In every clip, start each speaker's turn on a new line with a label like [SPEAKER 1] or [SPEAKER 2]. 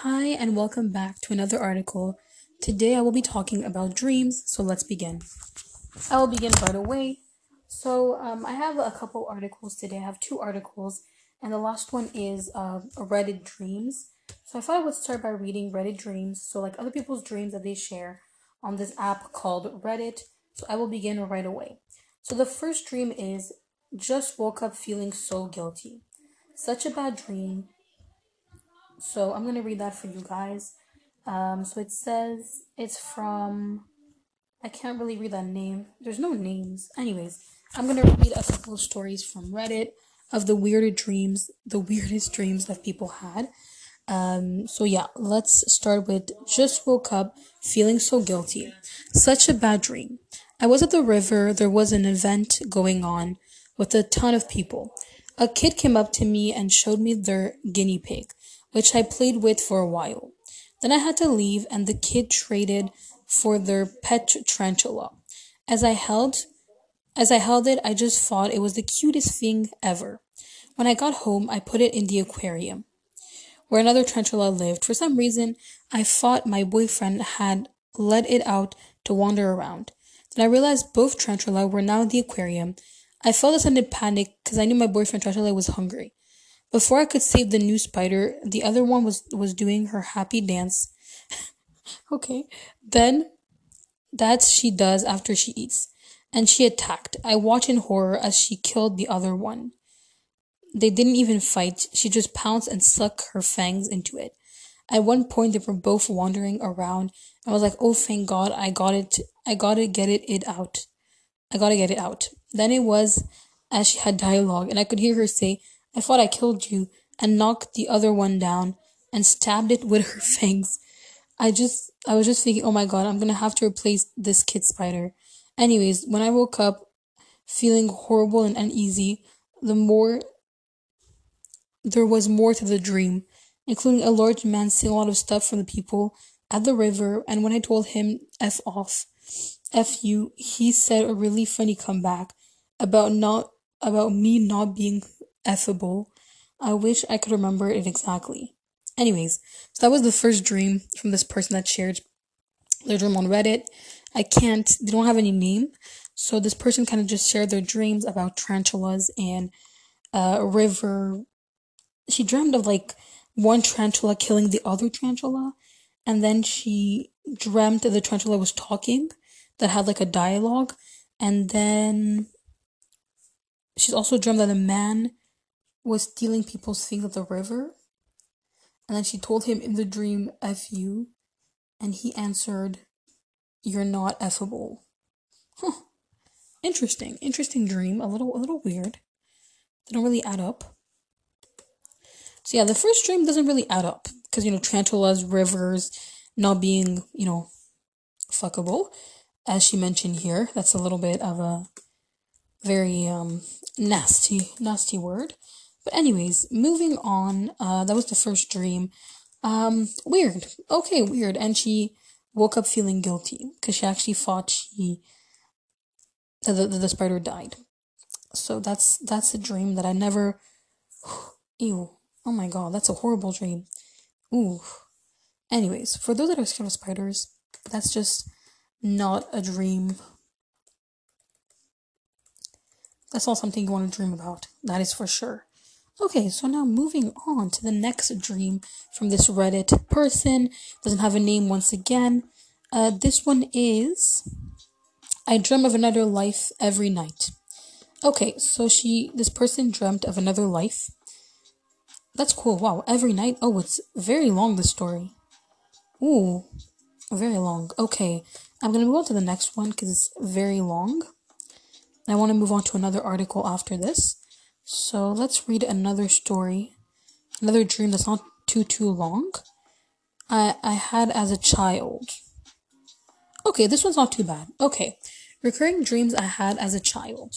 [SPEAKER 1] Hi, and welcome back to another article. Today I will be talking about dreams, so let's begin. I will begin right away. So, um, I have a couple articles today. I have two articles, and the last one is uh, Reddit Dreams. So, I thought I would start by reading Reddit Dreams, so like other people's dreams that they share on this app called Reddit. So, I will begin right away. So, the first dream is just woke up feeling so guilty. Such a bad dream so I'm gonna read that for you guys. Um, so it says it's from. I can't really read that name. There's no names. Anyways, I'm gonna read a couple of stories from Reddit of the weirdest dreams, the weirdest dreams that people had. Um, so yeah, let's start with just woke up feeling so guilty. Such a bad dream. I was at the river, there was an event going on with a ton of people. A kid came up to me and showed me their guinea pig which I played with for a while. Then I had to leave and the kid traded for their pet tarantula. As I held as I held it, I just thought it was the cutest thing ever. When I got home, I put it in the aquarium where another tarantula lived. For some reason, I thought my boyfriend had let it out to wander around. Then I realized both tarantula were now in the aquarium. I felt a sudden panic because I knew my boyfriend tarantula was hungry. Before I could save the new spider, the other one was was doing her happy dance. okay. Then that's she does after she eats. And she attacked. I watched in horror as she killed the other one. They didn't even fight. She just pounced and sucked her fangs into it. At one point, they were both wandering around. I was like, "Oh, thank God! I got it! I gotta get it, it out! I gotta get it out!" Then it was as she had dialogue, and I could hear her say, I thought I killed you and knocked the other one down and stabbed it with her fangs. I just, I was just thinking, oh my god, I'm gonna have to replace this kid spider. Anyways, when I woke up feeling horrible and uneasy, the more, there was more to the dream, including a large man stealing a lot of stuff from the people at the river. And when I told him F off, F you, he said a really funny comeback about not, about me not being effable. I wish I could remember it exactly. Anyways, so that was the first dream from this person that shared their dream on Reddit. I can't, they don't have any name. So this person kind of just shared their dreams about tarantulas and uh, a river. She dreamed of like one tarantula killing the other tarantula. And then she dreamt that the tarantula was talking that had like a dialogue. And then she's also dreamt that a man was stealing people's things at the river. And then she told him in the dream, F you. And he answered, You're not effable. Huh. Interesting. Interesting dream. A little a little weird. They don't really add up. So yeah, the first dream doesn't really add up. Because, you know, tarantulas, rivers, not being, you know, fuckable. As she mentioned here. That's a little bit of a very um nasty, nasty word. But anyways, moving on. Uh, that was the first dream. Um, weird. Okay, weird. And she woke up feeling guilty because she actually thought she that the, the, spider died. So that's that's a dream that I never. Ew. Oh my god, that's a horrible dream. Ooh. Anyways, for those that are scared of spiders, that's just not a dream. That's not something you want to dream about. That is for sure. Okay, so now moving on to the next dream from this Reddit person. Doesn't have a name once again. Uh, this one is I dream of another life every night. Okay, so she, this person dreamt of another life. That's cool. Wow, every night. Oh, it's very long, this story. Ooh, very long. Okay, I'm gonna move on to the next one because it's very long. I want to move on to another article after this. So let's read another story, another dream that's not too too long. I I had as a child. Okay, this one's not too bad. Okay, recurring dreams I had as a child.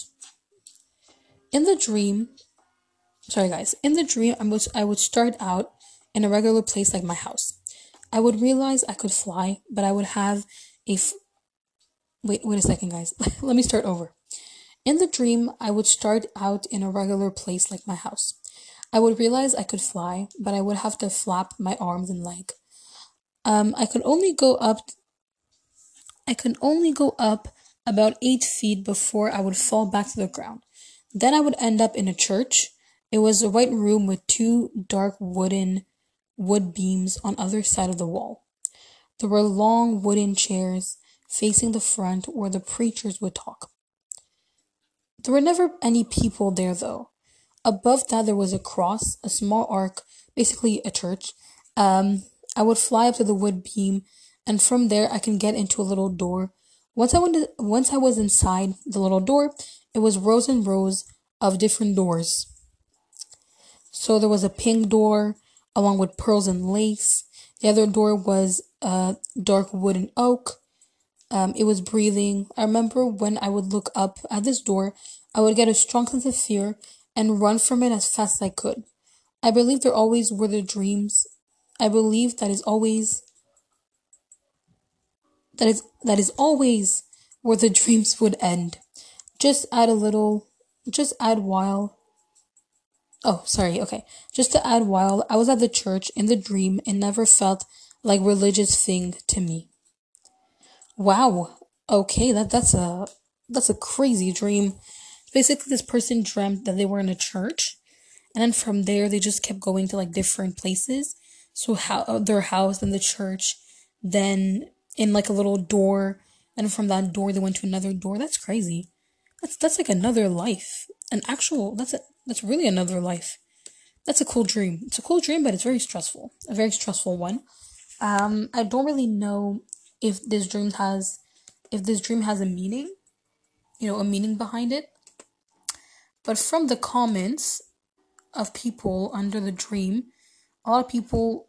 [SPEAKER 1] In the dream, sorry guys, in the dream I was I would start out in a regular place like my house. I would realize I could fly, but I would have a f- wait wait a second guys. Let me start over. In the dream, I would start out in a regular place like my house. I would realize I could fly, but I would have to flap my arms and leg. Um, I could only go up. I could only go up about eight feet before I would fall back to the ground. Then I would end up in a church. It was a white room with two dark wooden wood beams on other side of the wall. There were long wooden chairs facing the front where the preachers would talk. There were never any people there though. Above that there was a cross, a small ark, basically a church. Um, I would fly up to the wood beam, and from there I can get into a little door. Once I went, to, once I was inside the little door, it was rows and rows of different doors. So there was a pink door along with pearls and lace. The other door was a dark wooden oak. Um, it was breathing. I remember when I would look up at this door, I would get a strong sense of fear and run from it as fast as I could. I believe there always were the dreams. I believe that is always that is that is always where the dreams would end. Just add a little just add while Oh, sorry. Okay. Just to add while I was at the church in the dream, it never felt like religious thing to me. Wow. Okay, that that's a that's a crazy dream. Basically this person dreamt that they were in a church and then from there they just kept going to like different places. So how uh, their house and the church, then in like a little door, and from that door they went to another door. That's crazy. That's that's like another life. An actual that's a that's really another life. That's a cool dream. It's a cool dream, but it's very stressful. A very stressful one. Um, I don't really know if this dream has if this dream has a meaning, you know, a meaning behind it. But from the comments of people under the dream, a lot of people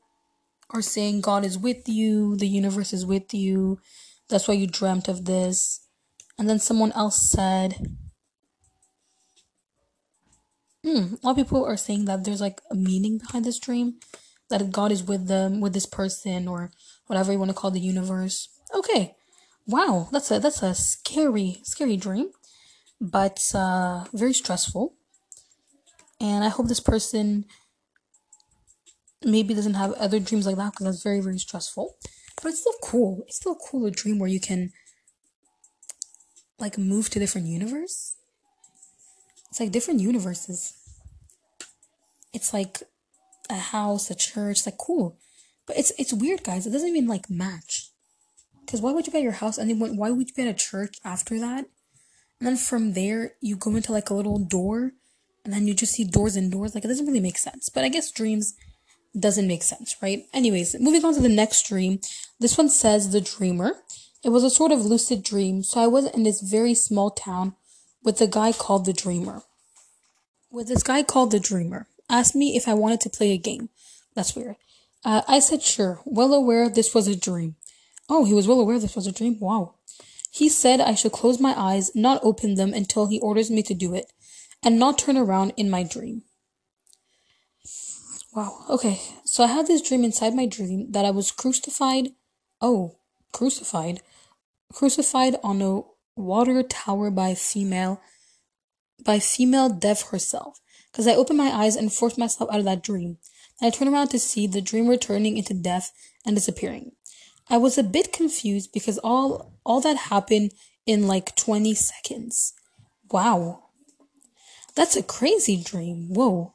[SPEAKER 1] are saying God is with you, the universe is with you, that's why you dreamt of this. And then someone else said, hmm, a lot of people are saying that there's like a meaning behind this dream, that God is with them, with this person, or whatever you want to call the universe. Okay, wow, that's a that's a scary, scary dream, but uh, very stressful. And I hope this person maybe doesn't have other dreams like that because that's very very stressful. But it's still cool. It's still cool a dream where you can like move to different universe. It's like different universes. It's like a house, a church, like cool. But it's it's weird, guys. It doesn't even like match. Cause why would you be at your house and then why would you be at a church after that? And then from there you go into like a little door, and then you just see doors and doors. Like it doesn't really make sense. But I guess dreams doesn't make sense, right? Anyways, moving on to the next dream. This one says the dreamer. It was a sort of lucid dream, so I was in this very small town with a guy called the dreamer. With this guy called the dreamer, asked me if I wanted to play a game. That's weird. Uh, I said sure, well aware this was a dream. Oh, he was well aware this was a dream? Wow. He said I should close my eyes, not open them until he orders me to do it, and not turn around in my dream. Wow. Okay. So I had this dream inside my dream that I was crucified. Oh, crucified. Crucified on a water tower by female by female death herself. Because I opened my eyes and forced myself out of that dream. And I turned around to see the dream returning into death and disappearing. I was a bit confused because all all that happened in like 20 seconds. Wow. That's a crazy dream. Whoa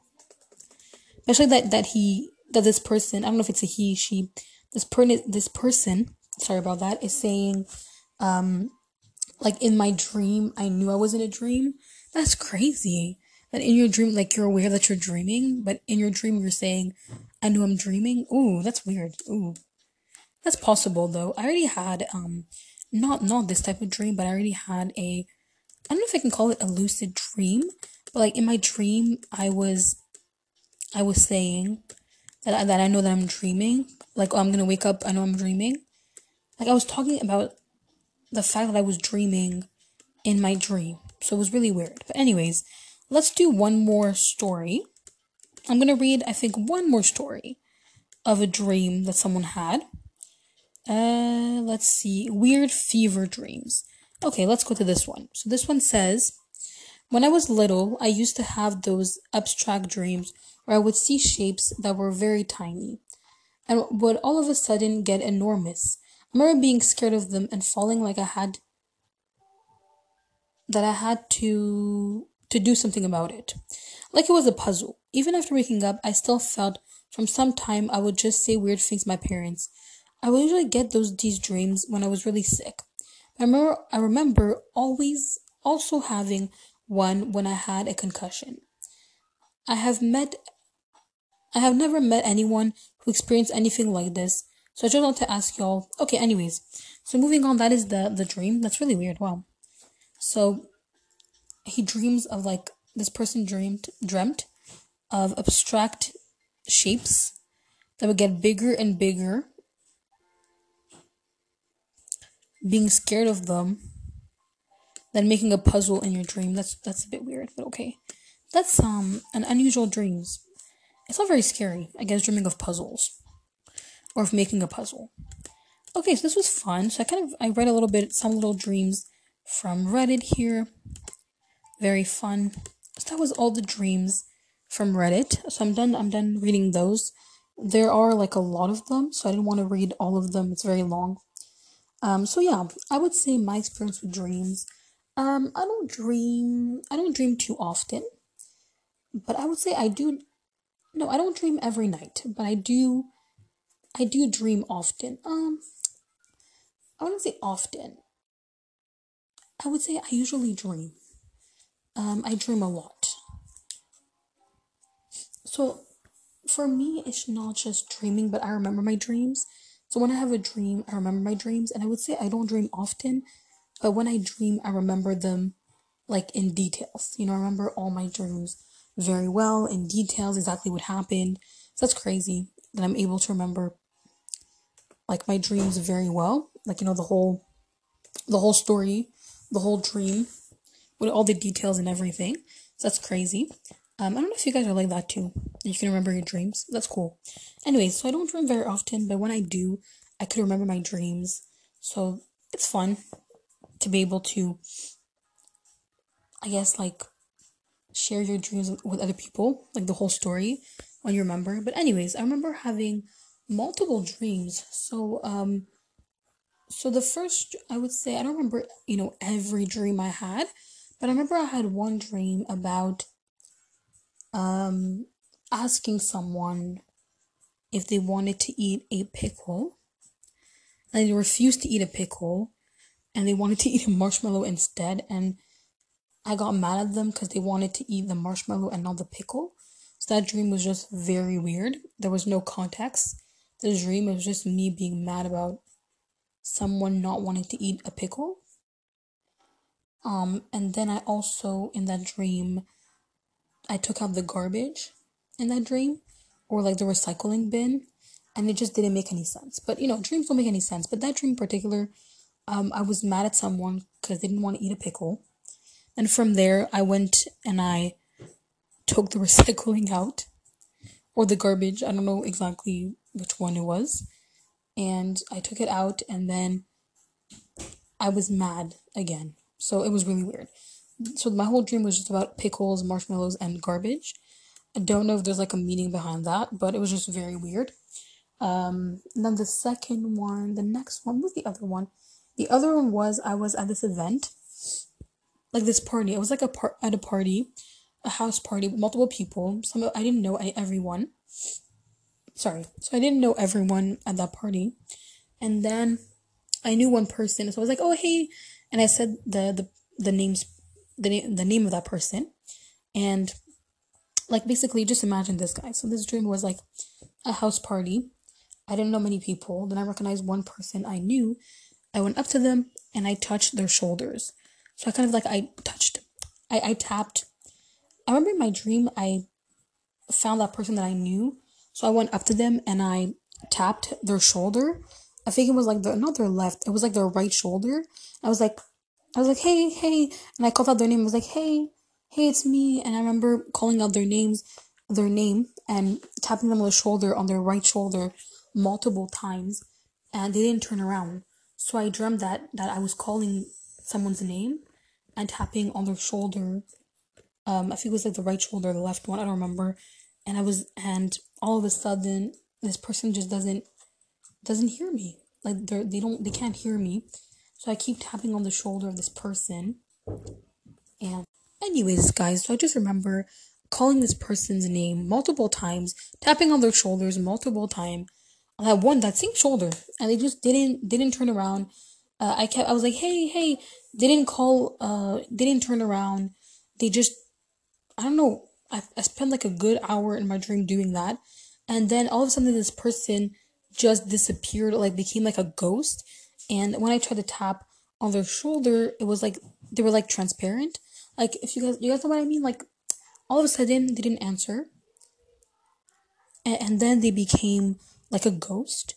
[SPEAKER 1] especially that that he that this person I don't know if it's a he she this per this person sorry about that is saying um like in my dream I knew I was in a dream that's crazy that in your dream like you're aware that you're dreaming but in your dream you're saying I know I'm dreaming ooh that's weird ooh that's possible though I already had um not not this type of dream but I already had a I don't know if I can call it a lucid dream but like in my dream I was I was saying that I, that I know that I'm dreaming. Like, oh, I'm gonna wake up. I know I'm dreaming. Like I was talking about the fact that I was dreaming in my dream. So it was really weird. But anyways, let's do one more story. I'm gonna read, I think, one more story of a dream that someone had. Uh, let's see. Weird fever dreams. Okay, let's go to this one. So this one says, When I was little, I used to have those abstract dreams where I would see shapes that were very tiny and would all of a sudden get enormous. I remember being scared of them and falling like I had that I had to to do something about it. Like it was a puzzle. Even after waking up, I still felt from some time I would just say weird things to my parents. I would usually get those these dreams when I was really sick. I remember I remember always also having one when I had a concussion. I have met I have never met anyone who experienced anything like this. So I just want to ask y'all. Okay, anyways. So moving on, that is the the dream. That's really weird. Wow. So he dreams of like this person dreamed dreamt of abstract shapes that would get bigger and bigger. Being scared of them then making a puzzle in your dream. That's that's a bit weird but okay. That's um an unusual dreams. It's not very scary i guess dreaming of puzzles or of making a puzzle. Okay so this was fun. So i kind of i read a little bit some little dreams from reddit here very fun so that was all the dreams from reddit so i'm done i'm done reading those there are like a lot of them so i didn't want to read all of them it's very long um, so yeah, I would say my experience with dreams. Um, I don't dream. I don't dream too often, but I would say I do. No, I don't dream every night, but I do. I do dream often. Um, I wouldn't say often. I would say I usually dream. Um, I dream a lot. So, for me, it's not just dreaming, but I remember my dreams. So when I have a dream, I remember my dreams, and I would say I don't dream often, but when I dream, I remember them like in details. You know, I remember all my dreams very well in details, exactly what happened. So that's crazy that I'm able to remember like my dreams very well. Like, you know, the whole the whole story, the whole dream, with all the details and everything. So that's crazy. Um, I don't know if you guys are like that too. You can remember your dreams. That's cool. Anyways, so I don't dream very often, but when I do, I could remember my dreams. So it's fun to be able to, I guess, like share your dreams with other people, like the whole story when you remember. But anyways, I remember having multiple dreams. So um so the first I would say I don't remember, you know, every dream I had, but I remember I had one dream about um, asking someone if they wanted to eat a pickle and they refused to eat a pickle and they wanted to eat a marshmallow instead and I got mad at them because they wanted to eat the marshmallow and not the pickle. So that dream was just very weird. There was no context. The dream was just me being mad about someone not wanting to eat a pickle. Um, and then I also in that dream I took out the garbage in that dream or like the recycling bin and it just didn't make any sense. But you know, dreams don't make any sense. But that dream in particular, um, I was mad at someone because they didn't want to eat a pickle. And from there, I went and I took the recycling out or the garbage. I don't know exactly which one it was. And I took it out and then I was mad again. So it was really weird so my whole dream was just about pickles, marshmallows, and garbage. I don't know if there's like a meaning behind that, but it was just very weird. Um, then the second one, the next one was the other one. The other one was I was at this event, like this party. It was like a part at a party, a house party with multiple people. Some I didn't know everyone. Sorry, so I didn't know everyone at that party, and then I knew one person. So I was like, "Oh hey," and I said the the the names the, name the name of that person. And like basically just imagine this guy. So this dream was like a house party. I didn't know many people. Then i recognized one person i knew. I went up to them and i touched their shoulders. So i kind of like i touched i, I tapped. I remember in my dream i found that person that i knew. So i went up to them and i tapped their shoulder i think it was like their not their left it was like their right shoulder i was like I was like, hey, hey. And I called out their name. I was like, hey, hey, it's me. And I remember calling out their names, their name, and tapping them on the shoulder, on their right shoulder, multiple times. And they didn't turn around. So I dreamt that, that I was calling someone's name and tapping on their shoulder Um, I think it was like the right shoulder, the left one. I don't remember. And I was, and all of a sudden, this person just doesn't doesn't hear me. Like they they don't they can't hear me. So I keep tapping on the shoulder of this person. And anyways, guys, so I just remember calling this person's name multiple times, tapping on their shoulders multiple times on that one that same shoulder, and they just didn't didn't turn around. Uh, I kept I was like, hey, hey, they didn't call. Uh, they didn't turn around. They just I don't know. I I spent like a good hour in my dream doing that, and then all of a sudden this person just disappeared, like became like a ghost. And when I tried to tap on their shoulder, it was like they were like transparent. Like if you guys you guys know what I mean? Like all of a sudden they didn't answer. And, and then they became like a ghost.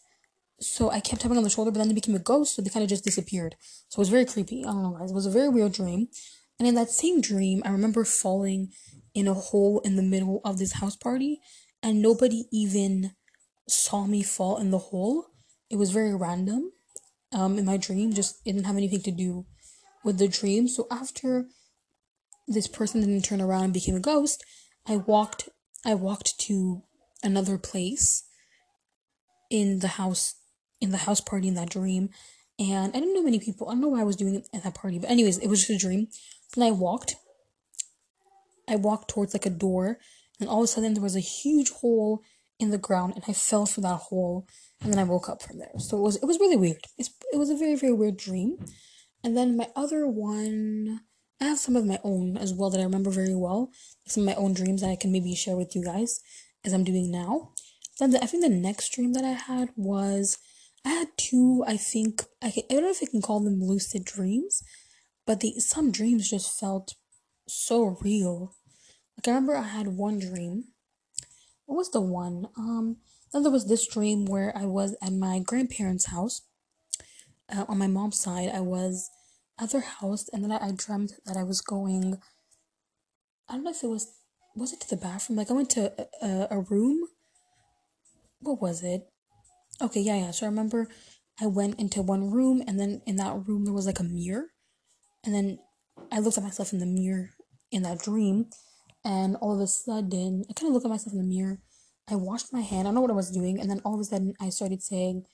[SPEAKER 1] So I kept tapping on the shoulder, but then they became a ghost, so they kind of just disappeared. So it was very creepy. I don't know, guys. It was a very weird dream. And in that same dream, I remember falling in a hole in the middle of this house party, and nobody even saw me fall in the hole. It was very random. Um, in my dream, just it didn't have anything to do with the dream. So after this person didn't turn around and became a ghost, I walked. I walked to another place in the house in the house party in that dream and I didn't know many people. I don't know why I was doing it at that party, but anyways, it was just a dream. And I walked. I walked towards like a door, and all of a sudden there was a huge hole in the ground, and I fell through that hole, and then I woke up from there. So it was it was really weird. It's, it was a very very weird dream. And then my other one, I have some of my own as well that I remember very well. Some of my own dreams that I can maybe share with you guys as I'm doing now. Then the, I think the next dream that I had was I had two. I think I can, I don't know if I can call them lucid dreams, but the some dreams just felt so real. Like I remember I had one dream. What was the one? Um, then there was this dream where I was at my grandparents' house. Uh, on my mom's side, I was at their house, and then I, I dreamt that I was going. I don't know if it was was it to the bathroom. Like I went to a, a room what was it? Okay, yeah, yeah. So I remember I went into one room, and then in that room there was like a mirror, and then I looked at myself in the mirror in that dream, and all of a sudden I kind of looked at myself in the mirror. I washed my hand. I don't know what I was doing, and then all of a sudden I started saying,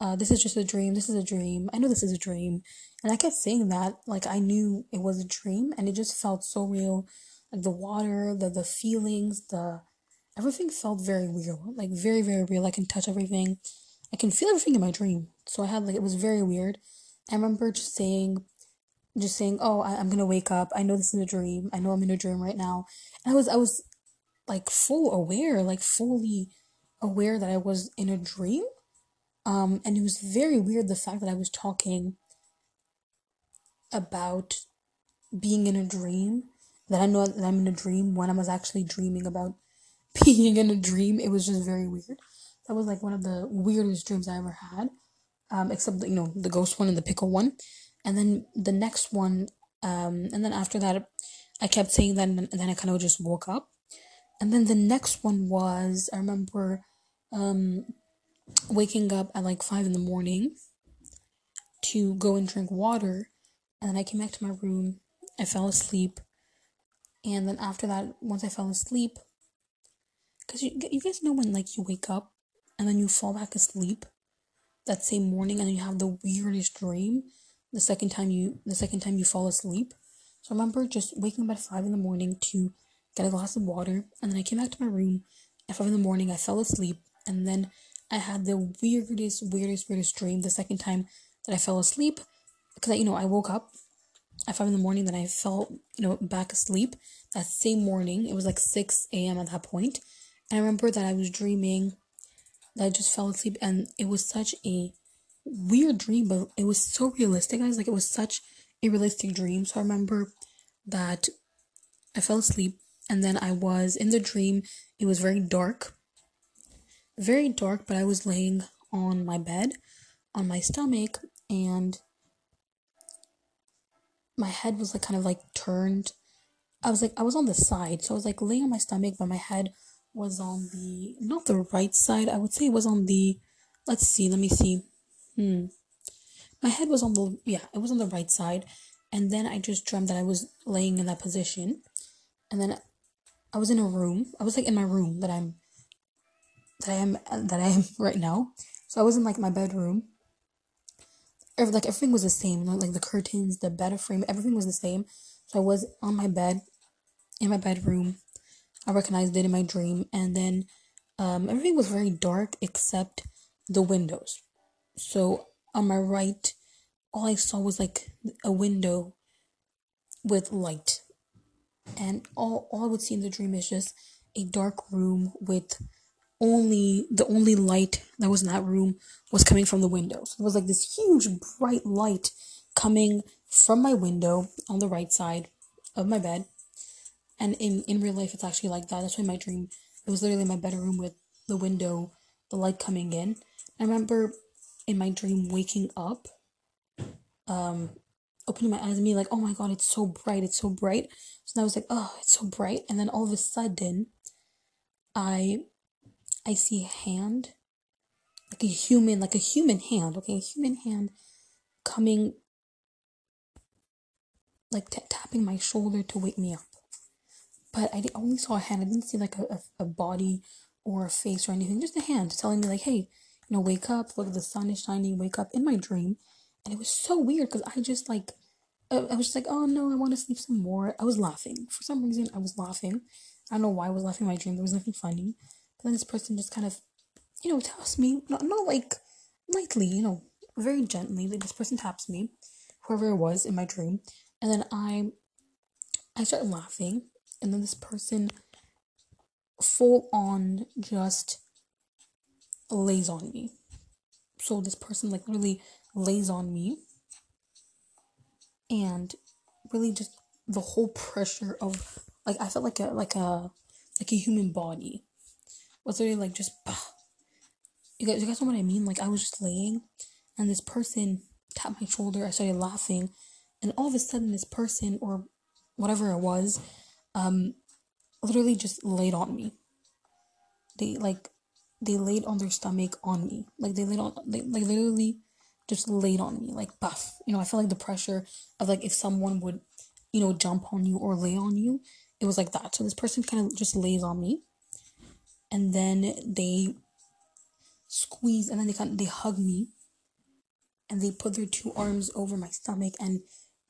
[SPEAKER 1] uh, "This is just a dream. This is a dream. I know this is a dream," and I kept saying that like I knew it was a dream, and it just felt so real, like the water, the the feelings, the everything felt very real, like very, very real. I can touch everything. I can feel everything in my dream. So I had like, it was very weird. I remember just saying, just saying, oh, I, am gonna wake up. I know this is a dream. I know I'm in a dream right now. And I was, I was like full aware, like fully aware that I was in a dream. Um, and it was very weird the fact that I was talking about being in a dream, that I know that I'm in a dream when I was actually dreaming about being in a dream. It was just very weird. That was like one of the weirdest dreams I ever had. Um, except you know the ghost one and the pickle one, and then the next one, um, and then after that, I kept saying that, and then I kind of just woke up, and then the next one was I remember, um, waking up at like five in the morning. To go and drink water, and then I came back to my room. I fell asleep, and then after that, once I fell asleep, because you, you guys know when like you wake up and then you fall back asleep that same morning and you have the weirdest dream the second time you the second time you fall asleep so i remember just waking up at five in the morning to get a glass of water and then i came back to my room at five in the morning i fell asleep and then i had the weirdest weirdest weirdest dream the second time that i fell asleep because you know i woke up at five in the morning then i fell you know back asleep that same morning it was like 6 a.m at that point and I remember that I was dreaming that I just fell asleep and it was such a weird dream, but it was so realistic, guys. Like it was such a realistic dream. So I remember that I fell asleep and then I was in the dream. It was very dark. Very dark, but I was laying on my bed on my stomach and my head was like kind of like turned. I was like I was on the side, so I was like laying on my stomach, but my head was on the not the right side. I would say it was on the let's see, let me see. Hmm. My head was on the yeah, it was on the right side. And then I just dreamt that I was laying in that position. and then I was in a room. I was like in my room that I'm that I am that I am right now. So I was in like my bedroom. Every, like everything was the same, like the curtains, the bed frame, everything was the same. So I was on my bed, in my bedroom. I recognized it in my dream, and then um, everything was very dark except the windows. So on my right, all I saw was like a window with light, and all all I would see in the dream is just a dark room with only the only light that was in that room was coming from the window. So It was like this huge bright light coming from my window on the right side of my bed. And in, in real life, it's actually like that. That's why my dream, it was literally my bedroom with the window, the light coming in. I remember in my dream waking up, um, opening my eyes and being like, oh my god, it's so bright, it's so bright. So I was like, oh, it's so bright. And then all of a sudden, I I see a hand, like a human, like a human hand, okay, a human hand coming, like t- tapping my shoulder to wake me up. But I only saw a hand. I didn't see like a, a, a body or a face or anything, just a hand telling me like, hey, you know, wake up, look, the sun is shining, wake up in my dream. And it was so weird because I just like, I was just like, oh no, I want to sleep some more. I was laughing. For some reason, I was laughing. I don't know why I was laughing in my dream. There was nothing funny But then this person just kind of, you know, taps me, not, not like lightly, you know, very gently. Like this person taps me, whoever it was in my dream, and then I, I start laughing, and then this person, full on, just lays on me. So this person like really lays on me, and really just the whole pressure of like I felt like a like a like a human body was literally like just bah. You guys, you guys know what I mean? Like I was just laying, and this person tapped my shoulder. I started laughing, and all of a sudden, this person or whatever it was, um, literally just laid on me. They like, they laid on their stomach on me. Like they laid on, they like literally, just laid on me. Like buff. You know, I felt like the pressure of like if someone would, you know, jump on you or lay on you. It was like that. So this person kind of just lays on me and then they squeeze and then they kind of, they hug me and they put their two arms over my stomach and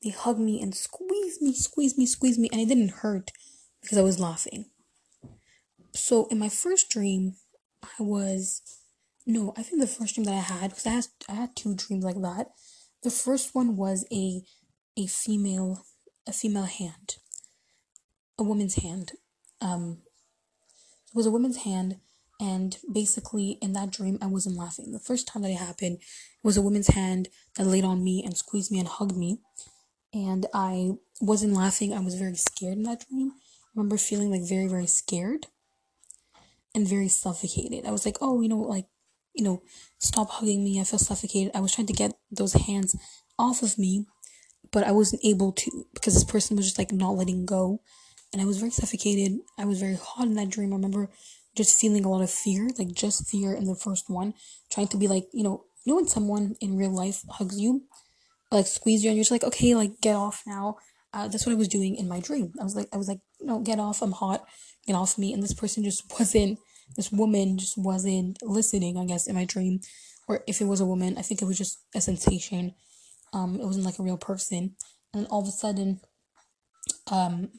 [SPEAKER 1] they hug me and squeeze me squeeze me squeeze me and it didn't hurt because i was laughing so in my first dream i was no i think the first dream that i had because i had i had two dreams like that the first one was a a female a female hand a woman's hand um it was a woman's hand, and basically in that dream, I wasn't laughing. The first time that it happened, it was a woman's hand that laid on me and squeezed me and hugged me, and I wasn't laughing. I was very scared in that dream. I remember feeling like very, very scared and very suffocated. I was like, oh, you know, like, you know, stop hugging me. I feel suffocated. I was trying to get those hands off of me, but I wasn't able to because this person was just like not letting go and I was very suffocated. I was very hot in that dream. I remember just feeling a lot of fear, like just fear in the first one, trying to be like, you know, you know when someone in real life hugs you, like squeeze you, and you're just like, okay, like get off now. Uh, that's what I was doing in my dream. I was like, I was like, no, get off. I'm hot. Get off me. And this person just wasn't. This woman just wasn't listening. I guess in my dream, or if it was a woman, I think it was just a sensation. Um, it wasn't like a real person. And all of a sudden, um,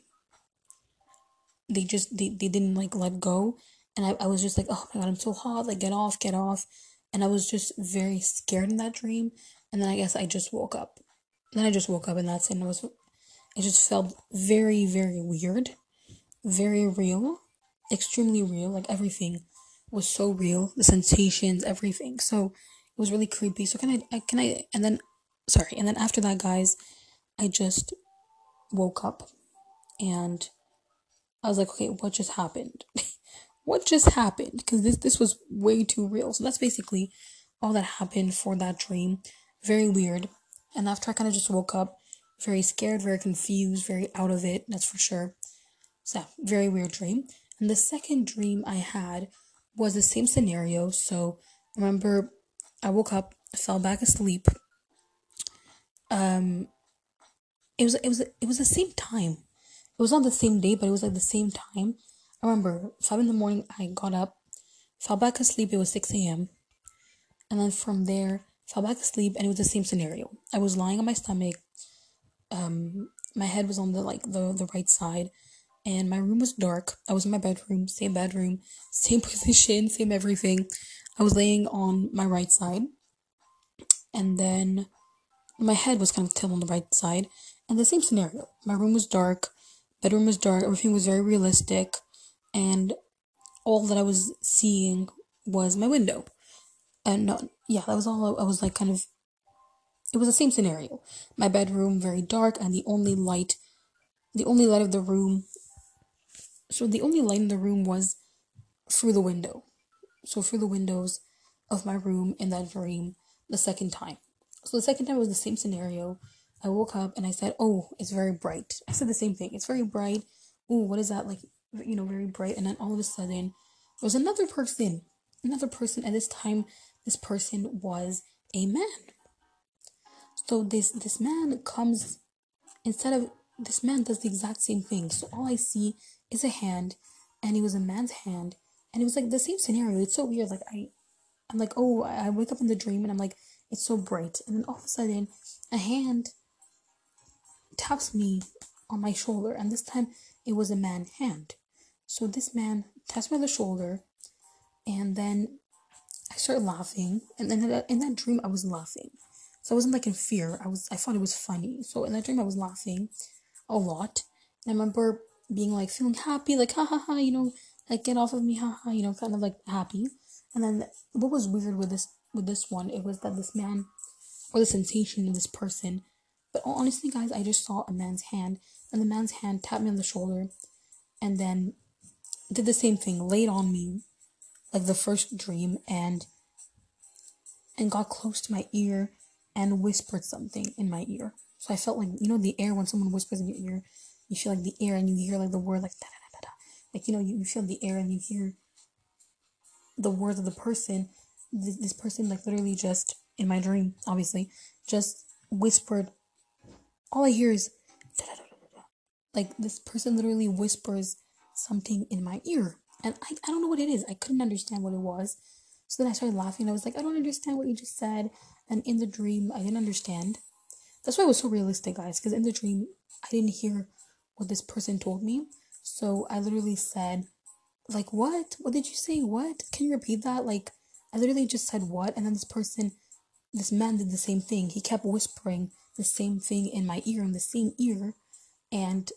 [SPEAKER 1] they just they, they didn't like let go. And I, I was just like oh my god i'm so hot. Like get off get off. And i was just very scared in that dream. And then i guess i just woke up. Then i just woke up and that's it. And it was it just felt very very weird. Very real extremely real like everything was so real the sensations everything so it was really creepy so can i, can i and then sorry and then after that guys i just woke up and I was like, okay, what just happened? what just happened? Because this this was way too real. So that's basically all that happened for that dream. Very weird. And after I kind of just woke up, very scared, very confused, very out of it. That's for sure. So very weird dream. And the second dream I had was the same scenario. So remember, I woke up, fell back asleep. Um, it was it was it was the same time it was not the same day, but it was like the same time. I remember five in the morning. I got up, fell back asleep. It was six a.m. And then from there, fell back asleep, and it was the same scenario. I was lying on my stomach. Um, my head was on the like the the right side, and my room was dark. I was in my bedroom, same bedroom, same position, same everything. I was laying on my right side, and then my head was kind of tilted on the right side, and the same scenario. My room was dark, bedroom was dark, everything was very realistic, and all that I was seeing was my window. And no, yeah, that was all I, I was like kind of it was the same scenario. My bedroom very dark and the only light the only light of the room so the only light in the room was through the window. So through the windows of my room in that dream the second time. So the second time was the same scenario. I woke up and I said, "Oh, it's very bright." I said the same thing. It's very bright. Oh, what is that like? You know, very bright. And then all of a sudden, there was another person, another person. At this time, this person was a man. So this this man comes instead of this man does the exact same thing. So all I see is a hand, and it was a man's hand, and it was like the same scenario. It's so weird. Like I, I'm like, oh, I wake up in the dream, and I'm like, it's so bright, and then all of a sudden, a hand taps me on my shoulder, and this time it was a man hand. So this man taps me on the shoulder, and then I started laughing, and then in that, in that dream I was laughing. So I wasn't like in fear. I was I thought it was funny. So in that dream I was laughing a lot. And I remember being like feeling happy, like ha ha ha, you know, like get off of me, ha ha, you know, kind of like happy. And then what was weird with this with this one, it was that this man or the sensation of this person. But honestly, guys, I just saw a man's hand, and the man's hand tapped me on the shoulder, and then did the same thing, laid on me, like the first dream, and and got close to my ear and whispered something in my ear. So I felt like you know the air when someone whispers in your ear, you feel like the air and you hear like the word like da da da da. Like you know you, you feel the air and you hear the words of the person. This, this person like literally just in my dream, obviously, just whispered. All I hear is da da da da da. Like this person literally whispers something in my ear, and I I don't know what it is. I couldn't understand what it was. So then I started laughing. I was like, I don't understand what you just said. And in the dream, I didn't understand. That's why it was so realistic, guys. Because in the dream, I didn't hear what this person told me. So I literally said, like, what? What did you say? What? Can you repeat that? Like, I literally just said what? And then this person, this man did the same thing. He kept whispering the same thing in my ear, in the same ear. And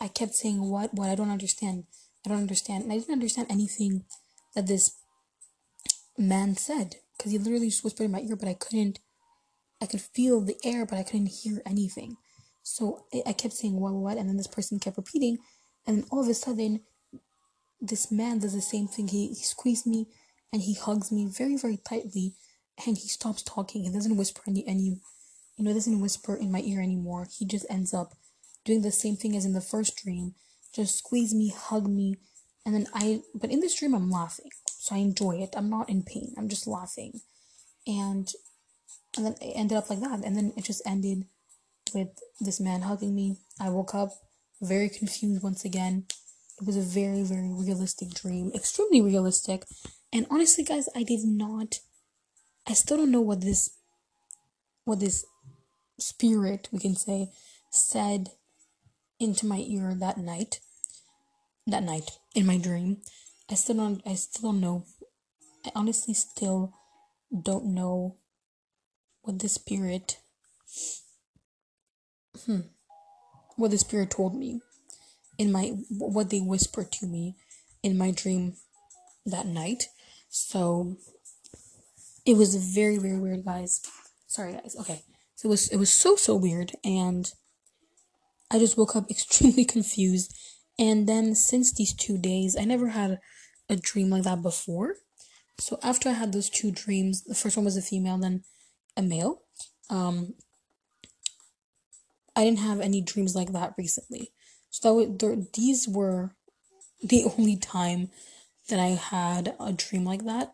[SPEAKER 1] I kept saying, what? What? I don't understand. I don't understand. And I didn't understand anything that this man said. Because he literally just whispered in my ear, but I couldn't I could feel the air, but I couldn't hear anything. So I kept saying what what, and then this person kept repeating, and then all of a sudden, this man does the same thing. He, he squeezed me, and he hugs me very very tightly, and he stops talking. He doesn't whisper any any, you know, doesn't whisper in my ear anymore. He just ends up doing the same thing as in the first dream, just squeeze me, hug me, and then I. But in this dream, I'm laughing, so I enjoy it. I'm not in pain. I'm just laughing, and and then it ended up like that and then it just ended with this man hugging me. I woke up very confused once again. It was a very very realistic dream extremely realistic. And honestly guys i did not i still don't know what this what this spirit we can say said into my ear that night that night in my dream. I still don't i still don't know. I honestly still don't know what the spirit hmm, what the spirit told me. In my what they whispered to me in my dream that night. So it was very very weird guys. Sorry guys. Okay. So it was it was so so weird and i just woke up extremely confused. And then since these two days i never had a dream like that before. So after i had those two dreams the first one was a female then a male. Um, I didn't have any dreams like that recently. So that there, these were the only time that I had a dream like that.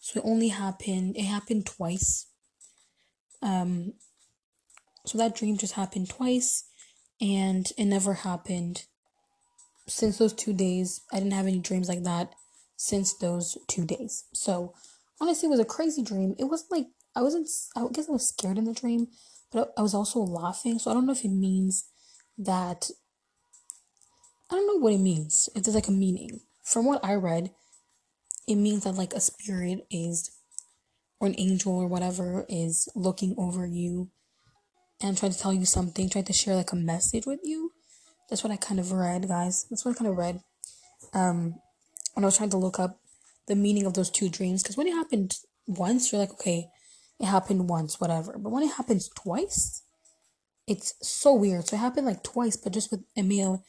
[SPEAKER 1] So it only happened, it happened twice. Um, so that dream just happened twice. and it never happened. Since those two days, I didn't have any dreams like that since those two days. So honestly, it was a crazy dream. It wasn't like I wasn't. I guess I was scared in the dream, but I was also laughing. So I don't know if it means that. I don't know what it means. If there's like a meaning. From what I read, it means that like a spirit is, or an angel or whatever is looking over you, and trying to tell you something, trying to share like a message with you. That's what I kind of read, guys. That's what I kind of read. Um, when I was trying to look up the meaning of those two dreams, because when it happened once, you're like, okay, it happened once, whatever. But when it happens twice, it's so weird. So it happened like twice, but just with a male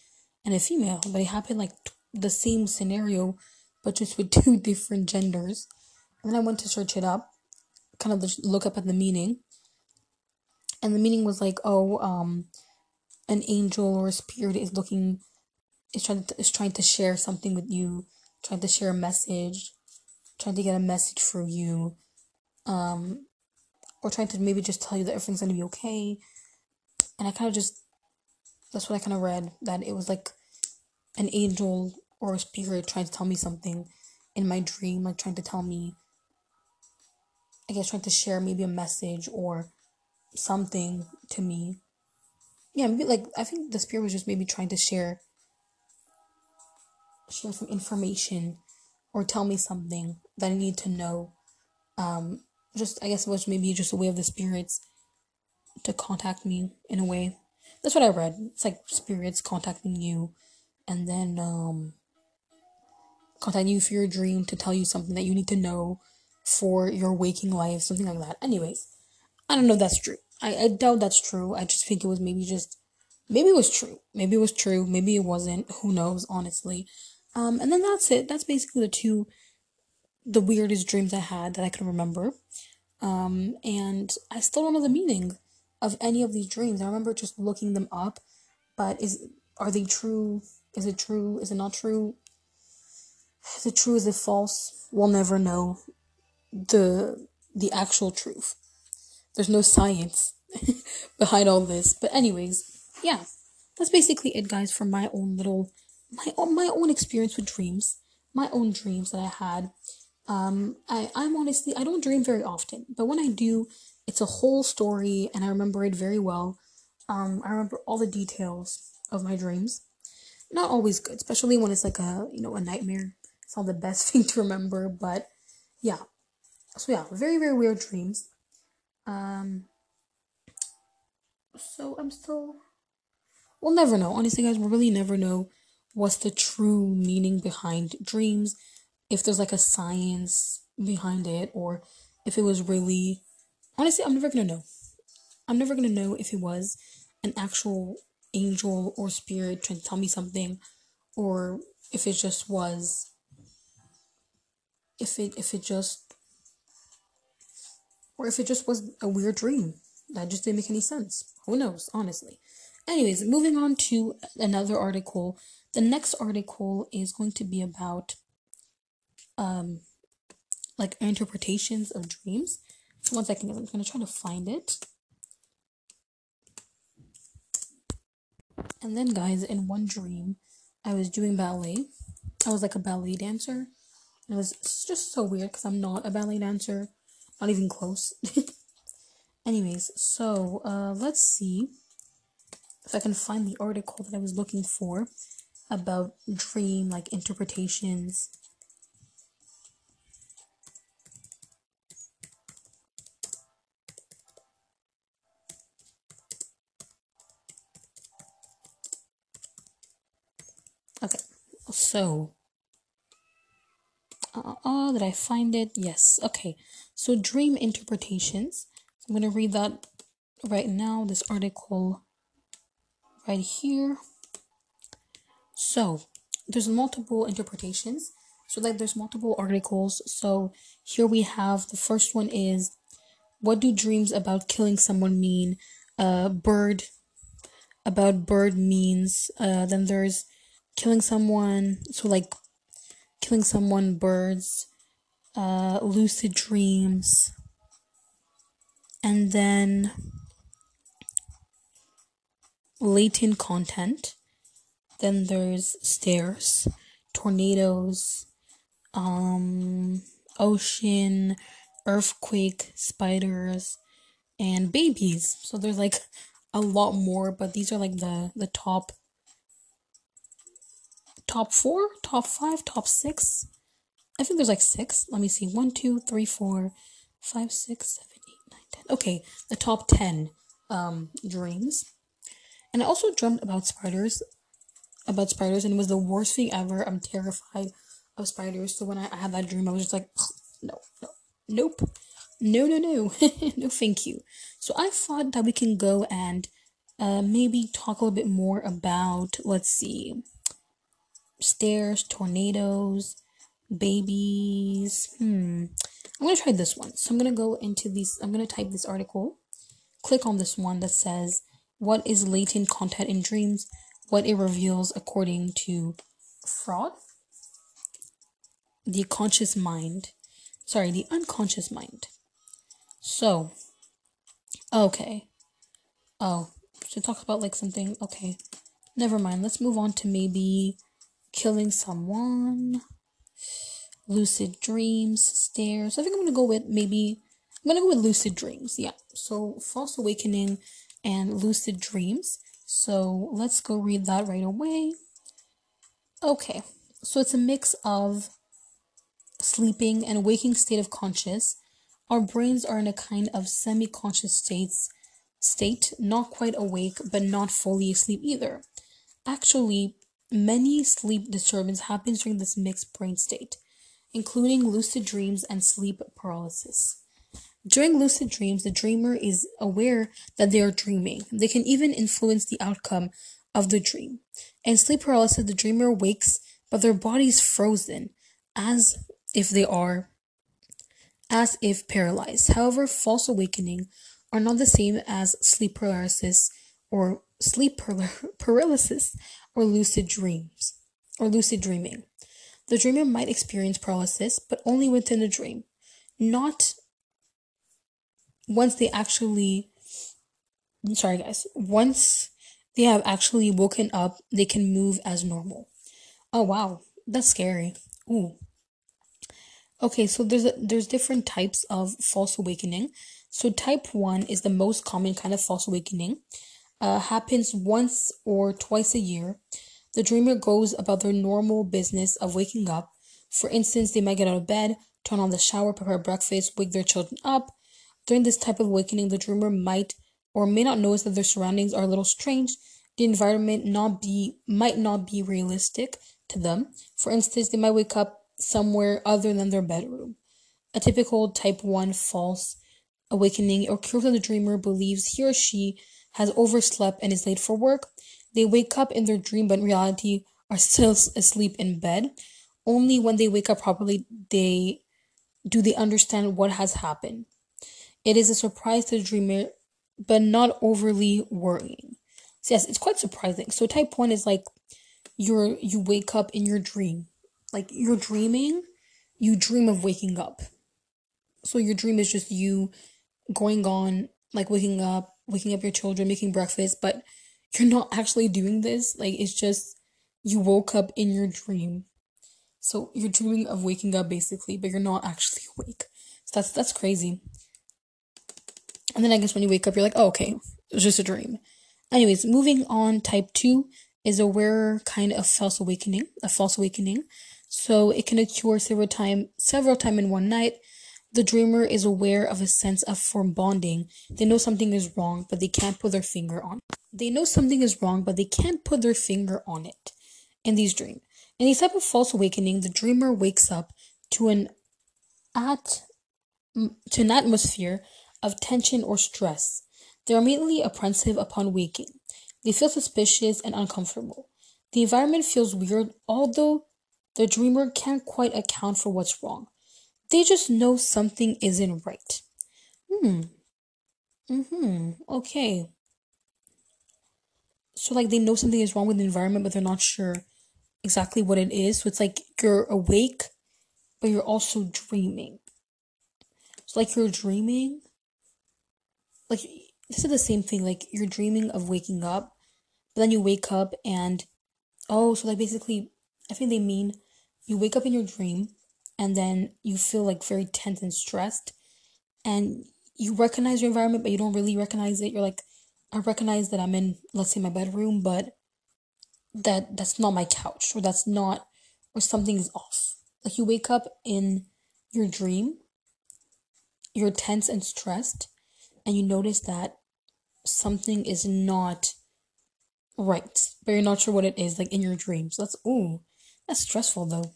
[SPEAKER 1] and a female. But it happened like t- the same scenario, but just with two different genders. And then I went to search it up, kind of look up at the meaning. And the meaning was like, oh, um, an angel or a spirit is looking, is trying to, is trying to share something with you, trying to share a message, trying to get a message for you. Um, or trying to maybe just tell you that everything's gonna be okay. And I kind of just, that's what I kind of read that it was like an angel or a spirit trying to tell me something in my dream, like trying to tell me, I guess, trying to share maybe a message or something to me. Yeah, maybe like I think the spirit was just maybe trying to share share some information or tell me something that I need to know um just I guess it was maybe just a way of the spirits to contact me in a way. That's what I read. It's like spirits contacting you and then um contacting you for your dream to tell you something that you need to know for your waking life, something like that. Anyways, I don't know if that's true. I, I doubt that's true. I just think it was maybe just maybe it was true. Maybe it was true. Maybe it wasn't. Who knows, honestly. Um, and then that's it. That's basically the two the weirdest dreams I had that I can remember. Um, and I still don't know the meaning of any of these dreams. I remember just looking them up, but is are they true? Is it true? Is it not true? Is it true? Is it false? We'll never know the the actual truth. There's no science behind all this. But anyways, yeah. That's basically it guys from my own little my own my own experience with dreams. My own dreams that I had um, I, I'm honestly, I don't dream very often, but when I do, it's a whole story and I remember it very well. Um, I remember all the details of my dreams. Not always good, especially when it's like a, you know, a nightmare. It's not the best thing to remember, but yeah. So yeah, very, very weird dreams. Um, so I'm still, we'll never know. Honestly, guys, we'll really never know what's the true meaning behind dreams if there's like a science behind it or if it was really honestly i'm never gonna know. I'm never gonna know if it was an actual angel or spirit trying to tell me something or if it just was if it if it just or if it just was a weird dream. That just didn't make any sense. Who knows honestly. Anyways moving on to another article. The next article is going to be about um like interpretations of dreams. So one second, I'm gonna try to find it. And then guys, in one dream, I was doing ballet. I was like a ballet dancer. It was just so weird because I'm not a ballet dancer, not even close. Anyways, so uh, let's see if I can find the article that I was looking for about dream like interpretations so uh, did I find it? Yes. Okay, so dream interpretations. I'm gonna read that right now. This article right here. So there's multiple interpretations. So like there's multiple articles. So here we have the first one is what do dreams about killing someone mean? Uh, bird about bird means. Uh, then there's killing someone so like killing someone birds uh lucid dreams and then latent content. Then there's stairs, tornadoes, um, ocean, earthquake, spiders, and babies. So there's like a lot more, but these are like the the top top four, top five, top six. I think there's like six. Let me see. One, two, three, four, five, six, seven, eight, nine, ten. Okay, the top ten um dreams. And I also dreamt about spiders, about spiders, and it was the worst thing ever. I'm terrified of spiders. So when I, I had that dream, I was just like, no, no, nope, no, no, no, no, thank you. So I thought that we can go and uh, maybe talk a little bit more about, let's see, stairs, tornadoes, babies. Hmm. I'm gonna try this one. So I'm gonna go into these. I'm gonna type this article. Click on this one that says what is latent content in dreams, what it reveals according to Freud. The conscious mind. Sorry, the unconscious mind. So, okay. Oh, so talk about like something. Okay, never mind. Let's move on to maybe killing someone, lucid dreams, stairs. I think I'm gonna go with maybe. I'm gonna go with lucid dreams. Yeah. So false awakening and lucid dreams. So let's go read that right away. Okay, so it's a mix of sleeping and waking state of conscious. Our brains are in a kind of semi-conscious states state, not quite awake, but not fully asleep either. Actually, many sleep disturbance happens during this mixed brain state, including lucid dreams and sleep paralysis. During lucid dreams, the dreamer is aware that they are dreaming. They can even influence the outcome of the dream. In sleep paralysis, the dreamer wakes, but their body is frozen, as if they are, as if paralyzed. However, false awakening are not the same as sleep paralysis or sleep paralysis or lucid dreams or lucid dreaming. The dreamer might experience paralysis, but only within the dream, not once they actually I'm sorry guys, once they have actually woken up, they can move as normal. Oh wow, that's scary. Ooh. Okay, so there's a, there's different types of false awakening. So type 1 is the most common kind of false awakening. Uh, happens once or twice a year. The dreamer goes about their normal business of waking up. For instance, they might get out of bed, turn on the shower, prepare breakfast, wake their children up, during this type of awakening, the dreamer might or may not notice that their surroundings are a little strange. The environment not be might not be realistic to them. For instance, they might wake up somewhere other than their bedroom. A typical type 1 false awakening occurs when the dreamer believes he or she has overslept and is late for work. They wake up in their dream but in reality are still asleep in bed. Only when they wake up properly they do they understand what has happened. It is a surprise to the dreamer, but not overly worrying. So yes, it's quite surprising. So type one is like you're you wake up in your dream. Like you're dreaming, you dream of waking up. So your dream is just you going on, like waking up, waking up your children, making breakfast, but you're not actually doing this. Like it's just you woke up in your dream. So you're dreaming of waking up basically, but you're not actually awake. So that's that's crazy. And then I guess when you wake up, you're like, oh, okay, it was just a dream. Anyways, moving on, type 2 is a rare kind of false awakening, a false awakening. So it can occur several time, several time in one night. The dreamer is aware of a sense of foreboding. They know something is wrong, but they can't put their finger on. It. They know something is wrong, but they can't put their finger on it. In these dreams, in these type of false awakening, the dreamer wakes up to an at to an atmosphere of tension or stress. They are immediately apprehensive upon waking. They feel suspicious and uncomfortable. The environment feels weird, although the dreamer can't quite account for what's wrong. They just know something isn't right. Hmm. Mm-hmm. Okay. So like they know something is wrong with the environment, but they're not sure exactly what it is. So it's like you're awake, but you're also dreaming. So like you're dreaming, like this is the same thing like you're dreaming of waking up but then you wake up and oh, so like basically, I think they mean you wake up in your dream and then you feel like very tense and stressed and you recognize your environment but you don't really recognize it. You're like, I recognize that I'm in, let's say, my bedroom, but that that's not my couch or that's not or something is off. Like you wake up in your dream, you're tense and stressed, and you notice that something is not right, but you're not sure what it is, like in your dreams. So that's ooh, that's stressful though.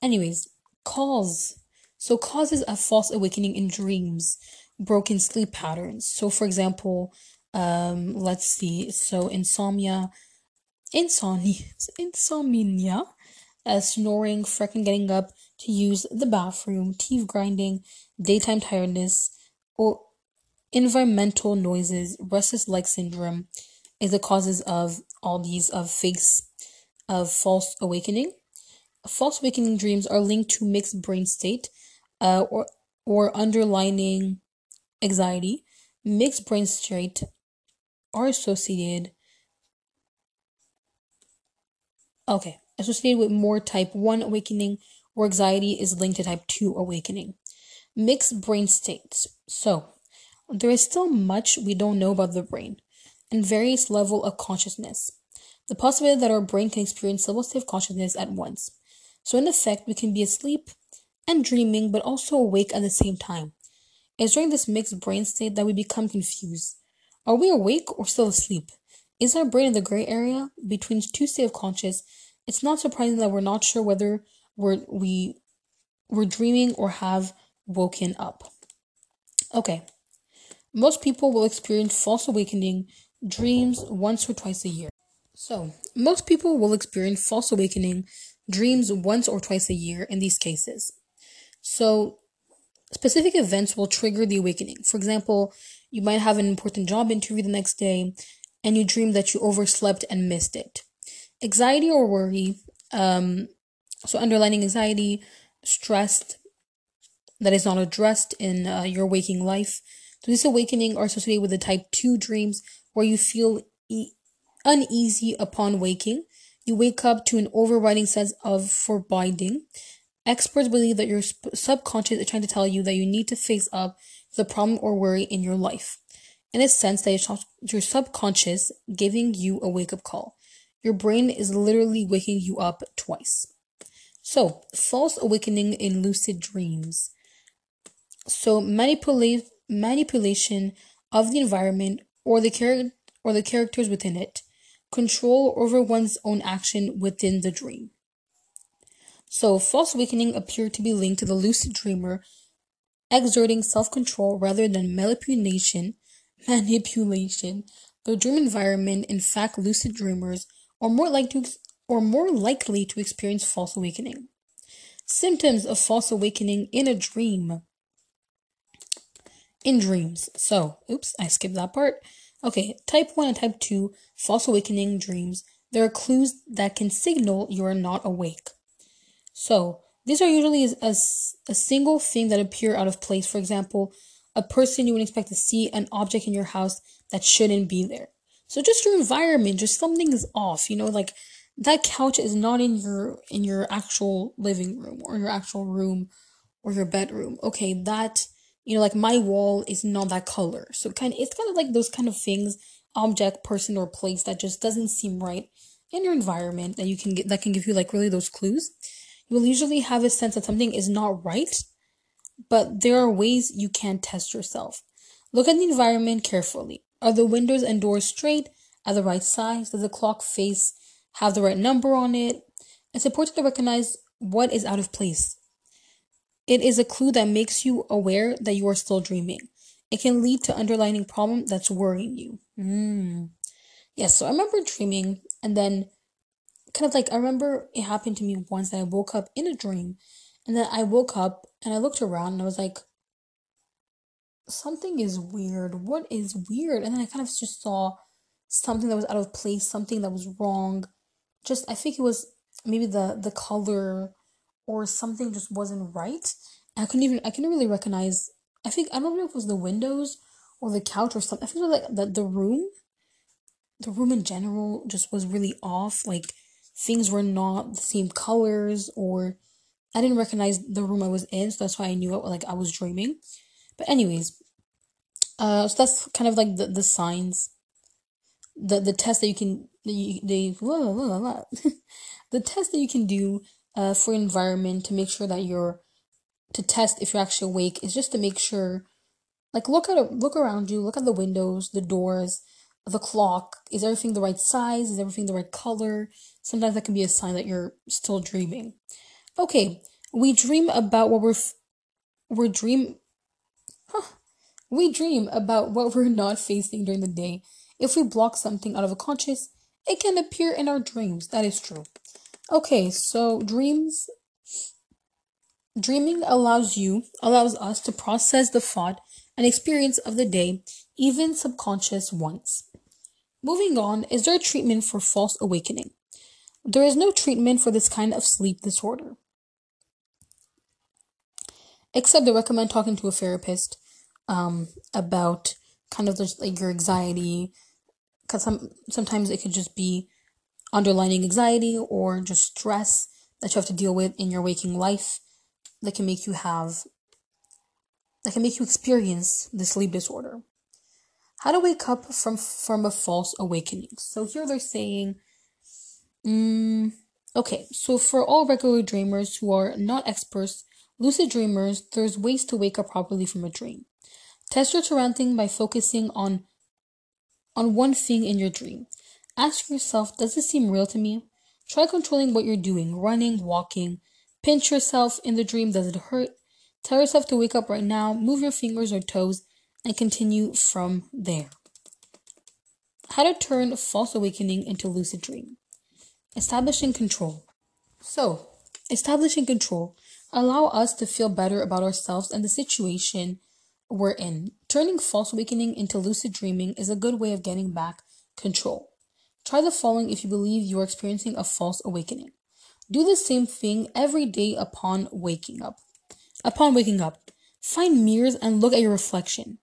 [SPEAKER 1] Anyways, cause. So causes a false awakening in dreams, broken sleep patterns. So for example, um, let's see. So insomnia, insomnia, insomnia, uh, snoring, freaking getting up to use the bathroom, teeth grinding, daytime tiredness, or environmental noises, restless leg syndrome is the causes of all these of fakes of false awakening. False awakening dreams are linked to mixed brain state uh, or or underlining anxiety. Mixed brain state are associated okay associated with more type 1 awakening or anxiety is linked to type 2 awakening. Mixed brain states. So there is still much we don't know about the brain and various level of consciousness. The possibility that our brain can experience several states of consciousness at once so in effect we can be asleep and dreaming but also awake at the same time it's during this mixed brain state that we become confused are we awake or still asleep? Is our brain in the gray area between two states of conscious? It's not surprising that we're not sure whether we're we we're dreaming or have woken up. Okay. Most people will experience false awakening dreams once or twice a year. So, most people will experience false awakening dreams once or twice a year in these cases. So, specific events will trigger the awakening. For example, you might have an important job interview the next day and you dream that you overslept and missed it. Anxiety or worry, um, so underlining anxiety, stressed that is not addressed in uh, your waking life. So this awakening are associated with the type 2 dreams where you feel e- uneasy upon waking. You wake up to an overriding sense of foreboding. Experts believe that your subconscious is trying to tell you that you need to face up the problem or worry in your life. In a sense, that it's your subconscious giving you a wake up call. Your brain is literally waking you up twice. So, false awakening in lucid dreams. So, manipulate manipulation of the environment or the char- or the characters within it, control over one's own action within the dream. So, false awakening appeared to be linked to the lucid dreamer exerting self-control rather than manipulation, manipulation. The dream environment, in fact, lucid dreamers are more likely to, or more likely to experience false awakening. Symptoms of false awakening in a dream. In dreams. So, oops, I skipped that part. Okay, type 1 and type 2 false awakening dreams. There are clues that can signal you are not awake. So, these are usually a, a, a single thing that appear out of place. For example, a person you would expect to see, an object in your house that shouldn't be there. So just your environment, just something is off. You know, like that couch is not in your in your actual living room or your actual room or your bedroom. Okay, that you know, like my wall is not that color. So kind of it's kind of like those kind of things, object, person, or place that just doesn't seem right in your environment that you can get that can give you like really those clues you will usually have a sense that something is not right, but there are ways you can test yourself. Look at the environment carefully. Are the windows and doors straight, at the right size? Does the clock face have the right number on it? It's important to recognize what is out of place. It is a clue that makes you aware that you are still dreaming. It can lead to underlying problem that's worrying you. Mm. Yes, so I remember dreaming and then kind of like I remember it happened to me once that I woke up in a dream and then I woke up and I looked around and I was like something is weird. What is weird? And then I kind of just saw something that was out of place, something that was wrong. Just I think it was maybe the the color or something just wasn't right. I couldn't even I couldn't really recognize I think I don't know if it was the windows or the couch or something. I think it was like the, the room the room in general just was really off. Like things were not the same colors or I didn't recognize the room I was in, so that's why I knew it like I was dreaming. But anyways, uh so that's kind of like the, the signs. The the test that you can the they the test that you can do uh for environment to make sure that you're to test if you're actually awake is just to make sure like look at look around you, look at the windows, the doors, the clock. Is everything the right size? Is everything the right color? Sometimes that can be a sign that you're still dreaming. Okay, we dream about what we're f- we're dream huh. we dream about what we're not facing during the day. If we block something out of a conscious, it can appear in our dreams. That is true. Okay, so dreams dreaming allows you allows us to process the thought and experience of the day, even subconscious ones. Moving on, is there a treatment for false awakening? There is no treatment for this kind of sleep disorder. Except they recommend talking to a therapist um, about kind of like your anxiety, because some sometimes it could just be underlying anxiety or just stress that you have to deal with in your waking life that can make you have that can make you experience the sleep disorder. How to wake up from from a false awakening. So here they're saying, mm, okay, so for all regular dreamers who are not experts, lucid dreamers, there's ways to wake up properly from a dream. Test your surrounding by focusing on on one thing in your dream. Ask yourself, does this seem real to me? Try controlling what you're doing, running, walking. Pinch yourself in the dream, does it hurt? Tell yourself to wake up right now, move your fingers or toes, and continue from there. How to turn false awakening into lucid dream. Establishing control. So, establishing control allow us to feel better about ourselves and the situation we're in. Turning false awakening into lucid dreaming is a good way of getting back control. Try the following if you believe you are experiencing a false awakening. Do the same thing every day upon waking up. Upon waking up, find mirrors and look at your reflection.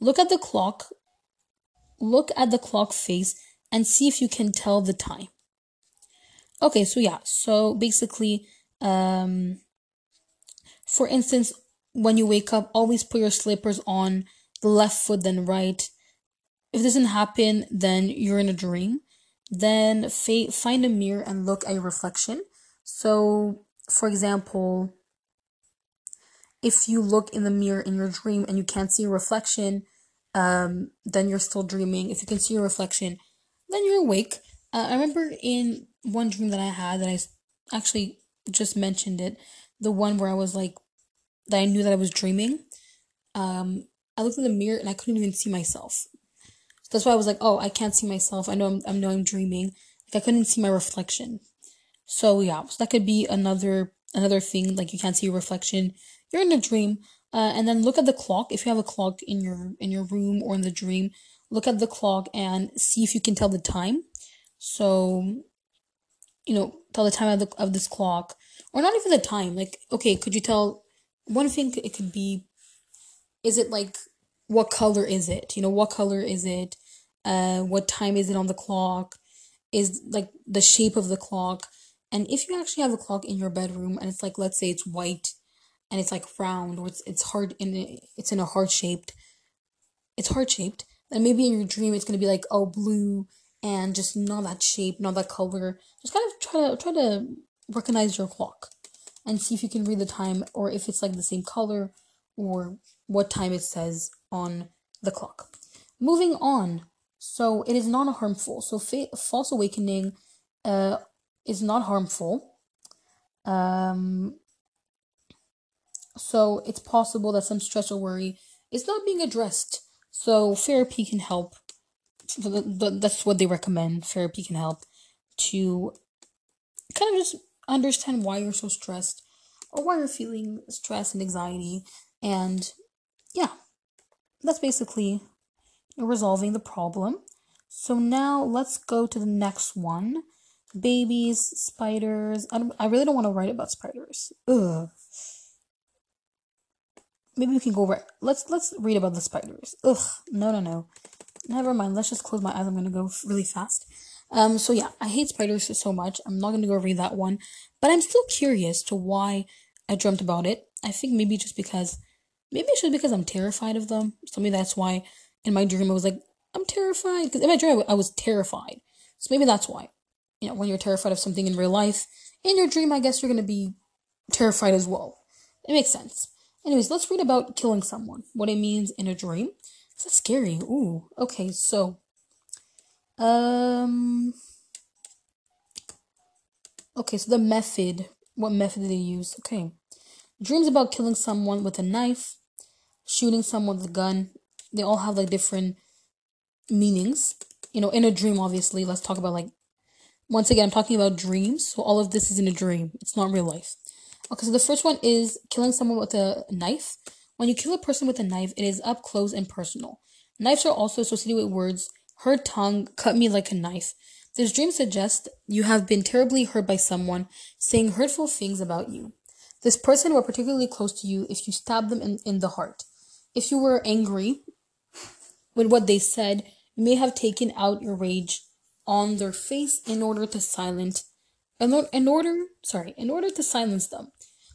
[SPEAKER 1] Look at the clock. Look at the clock face and see if you can tell the time. Okay, so yeah, so basically, um, for instance, when you wake up, always put your slippers on the left foot, then right. If doesn't happen, then you're in a dream. Then fa- find a mirror and look at your reflection. So, for example, if you look in the mirror in your dream and you can't see a reflection, um, then you're still dreaming. If you can see a reflection, then you're awake. Uh, I remember in one dream that I had that I actually just mentioned it, the one where I was like, that I knew that I was dreaming. Um, I looked in the mirror and I couldn't even see myself. That's why I was like, oh, I can't see myself. I know I'm, I know I'm dreaming. Like I couldn't see my reflection. So yeah, so that could be another another thing. Like you can't see your reflection you're in a dream uh, and then look at the clock if you have a clock in your in your room or in the dream look at the clock and see if you can tell the time so you know tell the time of, the, of this clock or not even the time like okay could you tell one thing it could be is it like what color is it? You know what color is it? Uh what time is it on the clock? Is like the shape of the clock? And if you actually have a clock in your bedroom and it's like let's say it's white and it's like round or it's it's hard in it's in a heart shaped it's heart shaped then maybe in your dream it's gonna be like oh blue and just not that shape not that color. Just kind of try to try to recognize your clock and see if you can read the time or if it's like the same color or what time it says on the clock moving on so it is not harmful so fa- false awakening uh is not harmful um so it's possible that some stress or worry is not being addressed. So therapy can help. That's what they recommend. Therapy can help to kind of just understand why you're so stressed or why you're feeling stress and anxiety. And yeah, that's basically resolving the problem. So now let's go to the next one. Babies, spiders. I, I really don't want to write about spiders. Ugh maybe we can go right. Let's let's read about the spiders. Ugh, no, no, no. never mind. Let's just close my eyes. I'm gonna go really fast. Um, so yeah, I hate spiders so much. I'm not gonna go read that one, but I'm still curious to why I dreamt about it. I think maybe just because, maybe it's just because I'm terrified of them. So maybe that's why in my dream I was like, I'm terrified. Because in my dream I was terrified. So maybe that's why. You know, when you're terrified of something in real life, in your dream, I guess you're gonna be terrified as well. It makes sense. Anyways, let's read about killing someone. What it means in a dream. That's scary. Ooh. Okay, so um Okay, so the method. What method did they use? Okay. Dreams about killing someone with a knife, shooting someone with a gun. They all have like different meanings. You know, in a dream, obviously. Let's talk about like once again, I'm talking about dreams. So all of this is in a dream. It's not real life. Okay, so the first one is killing someone with a knife. When you kill a person with a knife, it is up close and personal. Knives are also associated with words her tongue cut me like a knife. This dream suggests you have been terribly hurt by someone saying hurtful things about you. This person were particularly close to you if you stabbed them in, in the heart. If you were angry with what they said, you may have taken out your rage on their face in order to silence in, in order sorry in order to silence them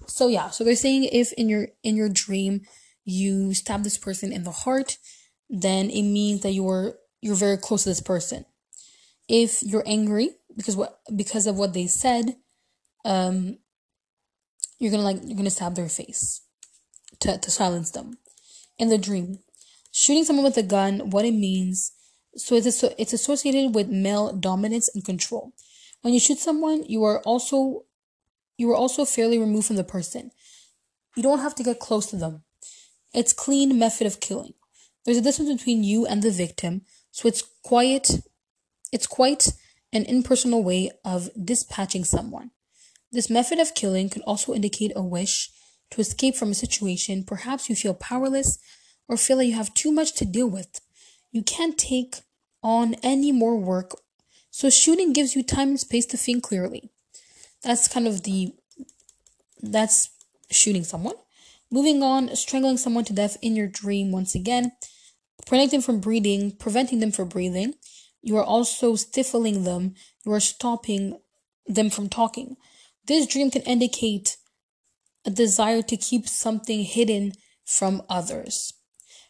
[SPEAKER 1] so yeah so they're saying if in your in your dream you stab this person in the heart then it means that you're you're very close to this person if you're angry because what because of what they said um you're gonna like you're gonna stab their face to, to silence them. In the dream shooting someone with a gun what it means so it's it's associated with male dominance and control. When you shoot someone you are also you are also fairly removed from the person. You don't have to get close to them. It's clean method of killing. There's a distance between you and the victim so it's quiet it's quite an impersonal way of dispatching someone this method of killing could also indicate a wish to escape from a situation perhaps you feel powerless or feel that you have too much to deal with you can't take on any more work, so shooting gives you time and space to think clearly. That's kind of the that's shooting someone. Moving on, strangling someone to death in your dream once again, preventing them from breathing, preventing them from breathing. You are also stifling them. You are stopping them from talking. This dream can indicate a desire to keep something hidden from others.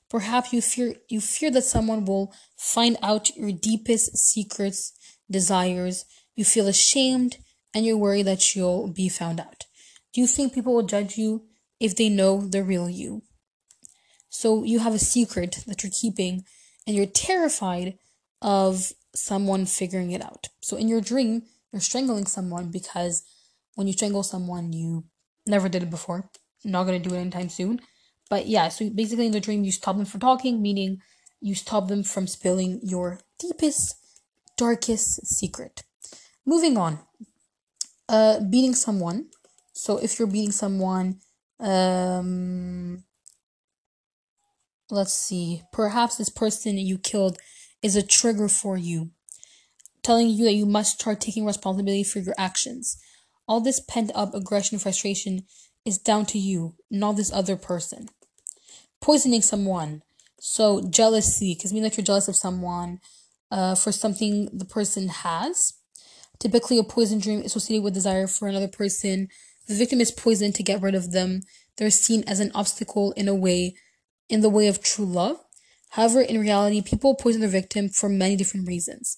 [SPEAKER 1] Perhaps you fear you fear that someone will find out your deepest secrets, desires. You feel ashamed and you're worried that you'll be found out. Do you think people will judge you if they know the real you? So you have a secret that you're keeping and you're terrified of someone figuring it out. So in your dream, you're strangling someone because when you strangle someone, you never did it before. Not gonna do it anytime soon. But yeah, so basically in the dream, you stop them from talking, meaning you stop them from spilling your deepest, darkest secret. Moving on. Uh, beating someone. So if you're beating someone, um, let's see, perhaps this person you killed is a trigger for you, telling you that you must start taking responsibility for your actions. All this pent up aggression frustration is down to you, not this other person poisoning someone. So jealousy, because mean that you're jealous of someone uh, for something the person has. Typically, a poison dream is associated with desire for another person. The victim is poisoned to get rid of them. They're seen as an obstacle in a way, in the way of true love. However, in reality, people poison their victim for many different reasons.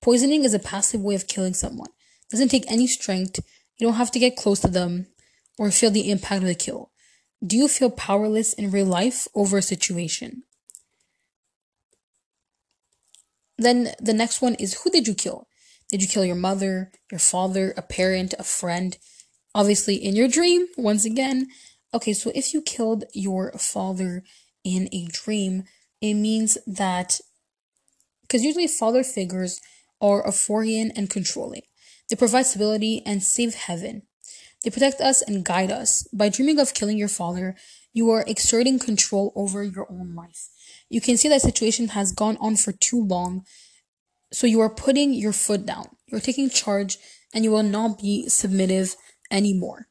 [SPEAKER 1] Poisoning is a passive way of killing someone. It doesn't take any strength. You don't have to get close to them or feel the impact of the kill. Do you feel powerless in real life over a situation? Then the next one is who did you kill? Did you kill your mother, your father, a parent, a friend? Obviously, in your dream, once again. Okay, so if you killed your father in a dream, it means that because usually father figures are authorian and controlling. They provide stability and save heaven. They protect us and guide us. By dreaming of killing your father, you are exerting control over your own life. You can see that situation has gone on for too long, so you are putting your foot down. You're taking charge and you will not be submissive anymore.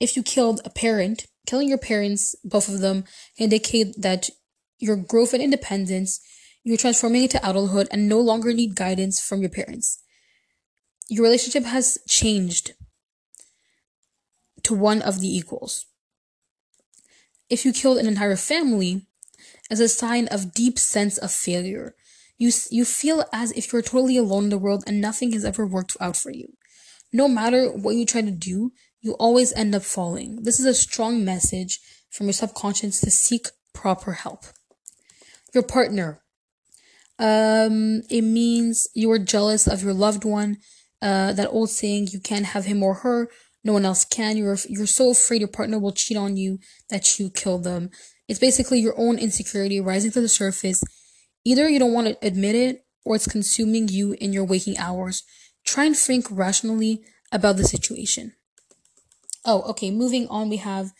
[SPEAKER 1] If you killed a parent, killing your parents, both of them, indicate that your growth and independence, You're transforming into adulthood and no longer need guidance from your parents. Your relationship has changed to one of the equals. If you killed an entire family, as a sign of deep sense of failure. You, you feel as if you're totally alone in the world and nothing has ever worked out for you. No matter what you try to do, you always end up falling. This is a strong message from your subconscious to seek proper help. Your partner. Um, it means you are jealous of your loved one. Uh, that old saying, you can't have him or her. No one else can. You're, you're so afraid your partner will cheat on you that you kill them. It's basically your own insecurity rising to the surface. Either you don't want to admit it or it's consuming you in your waking hours. Try and think rationally about the situation. Oh, okay. Moving on, we have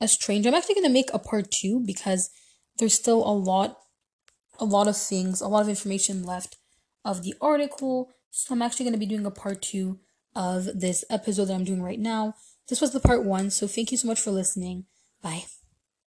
[SPEAKER 1] a stranger. I'm actually going to make a part two because there's still a lot, a lot of things, a lot of information left of the article. So I'm actually going to be doing a part two of this episode that I'm doing right now. This was the part one. So thank you so much for listening. Bye.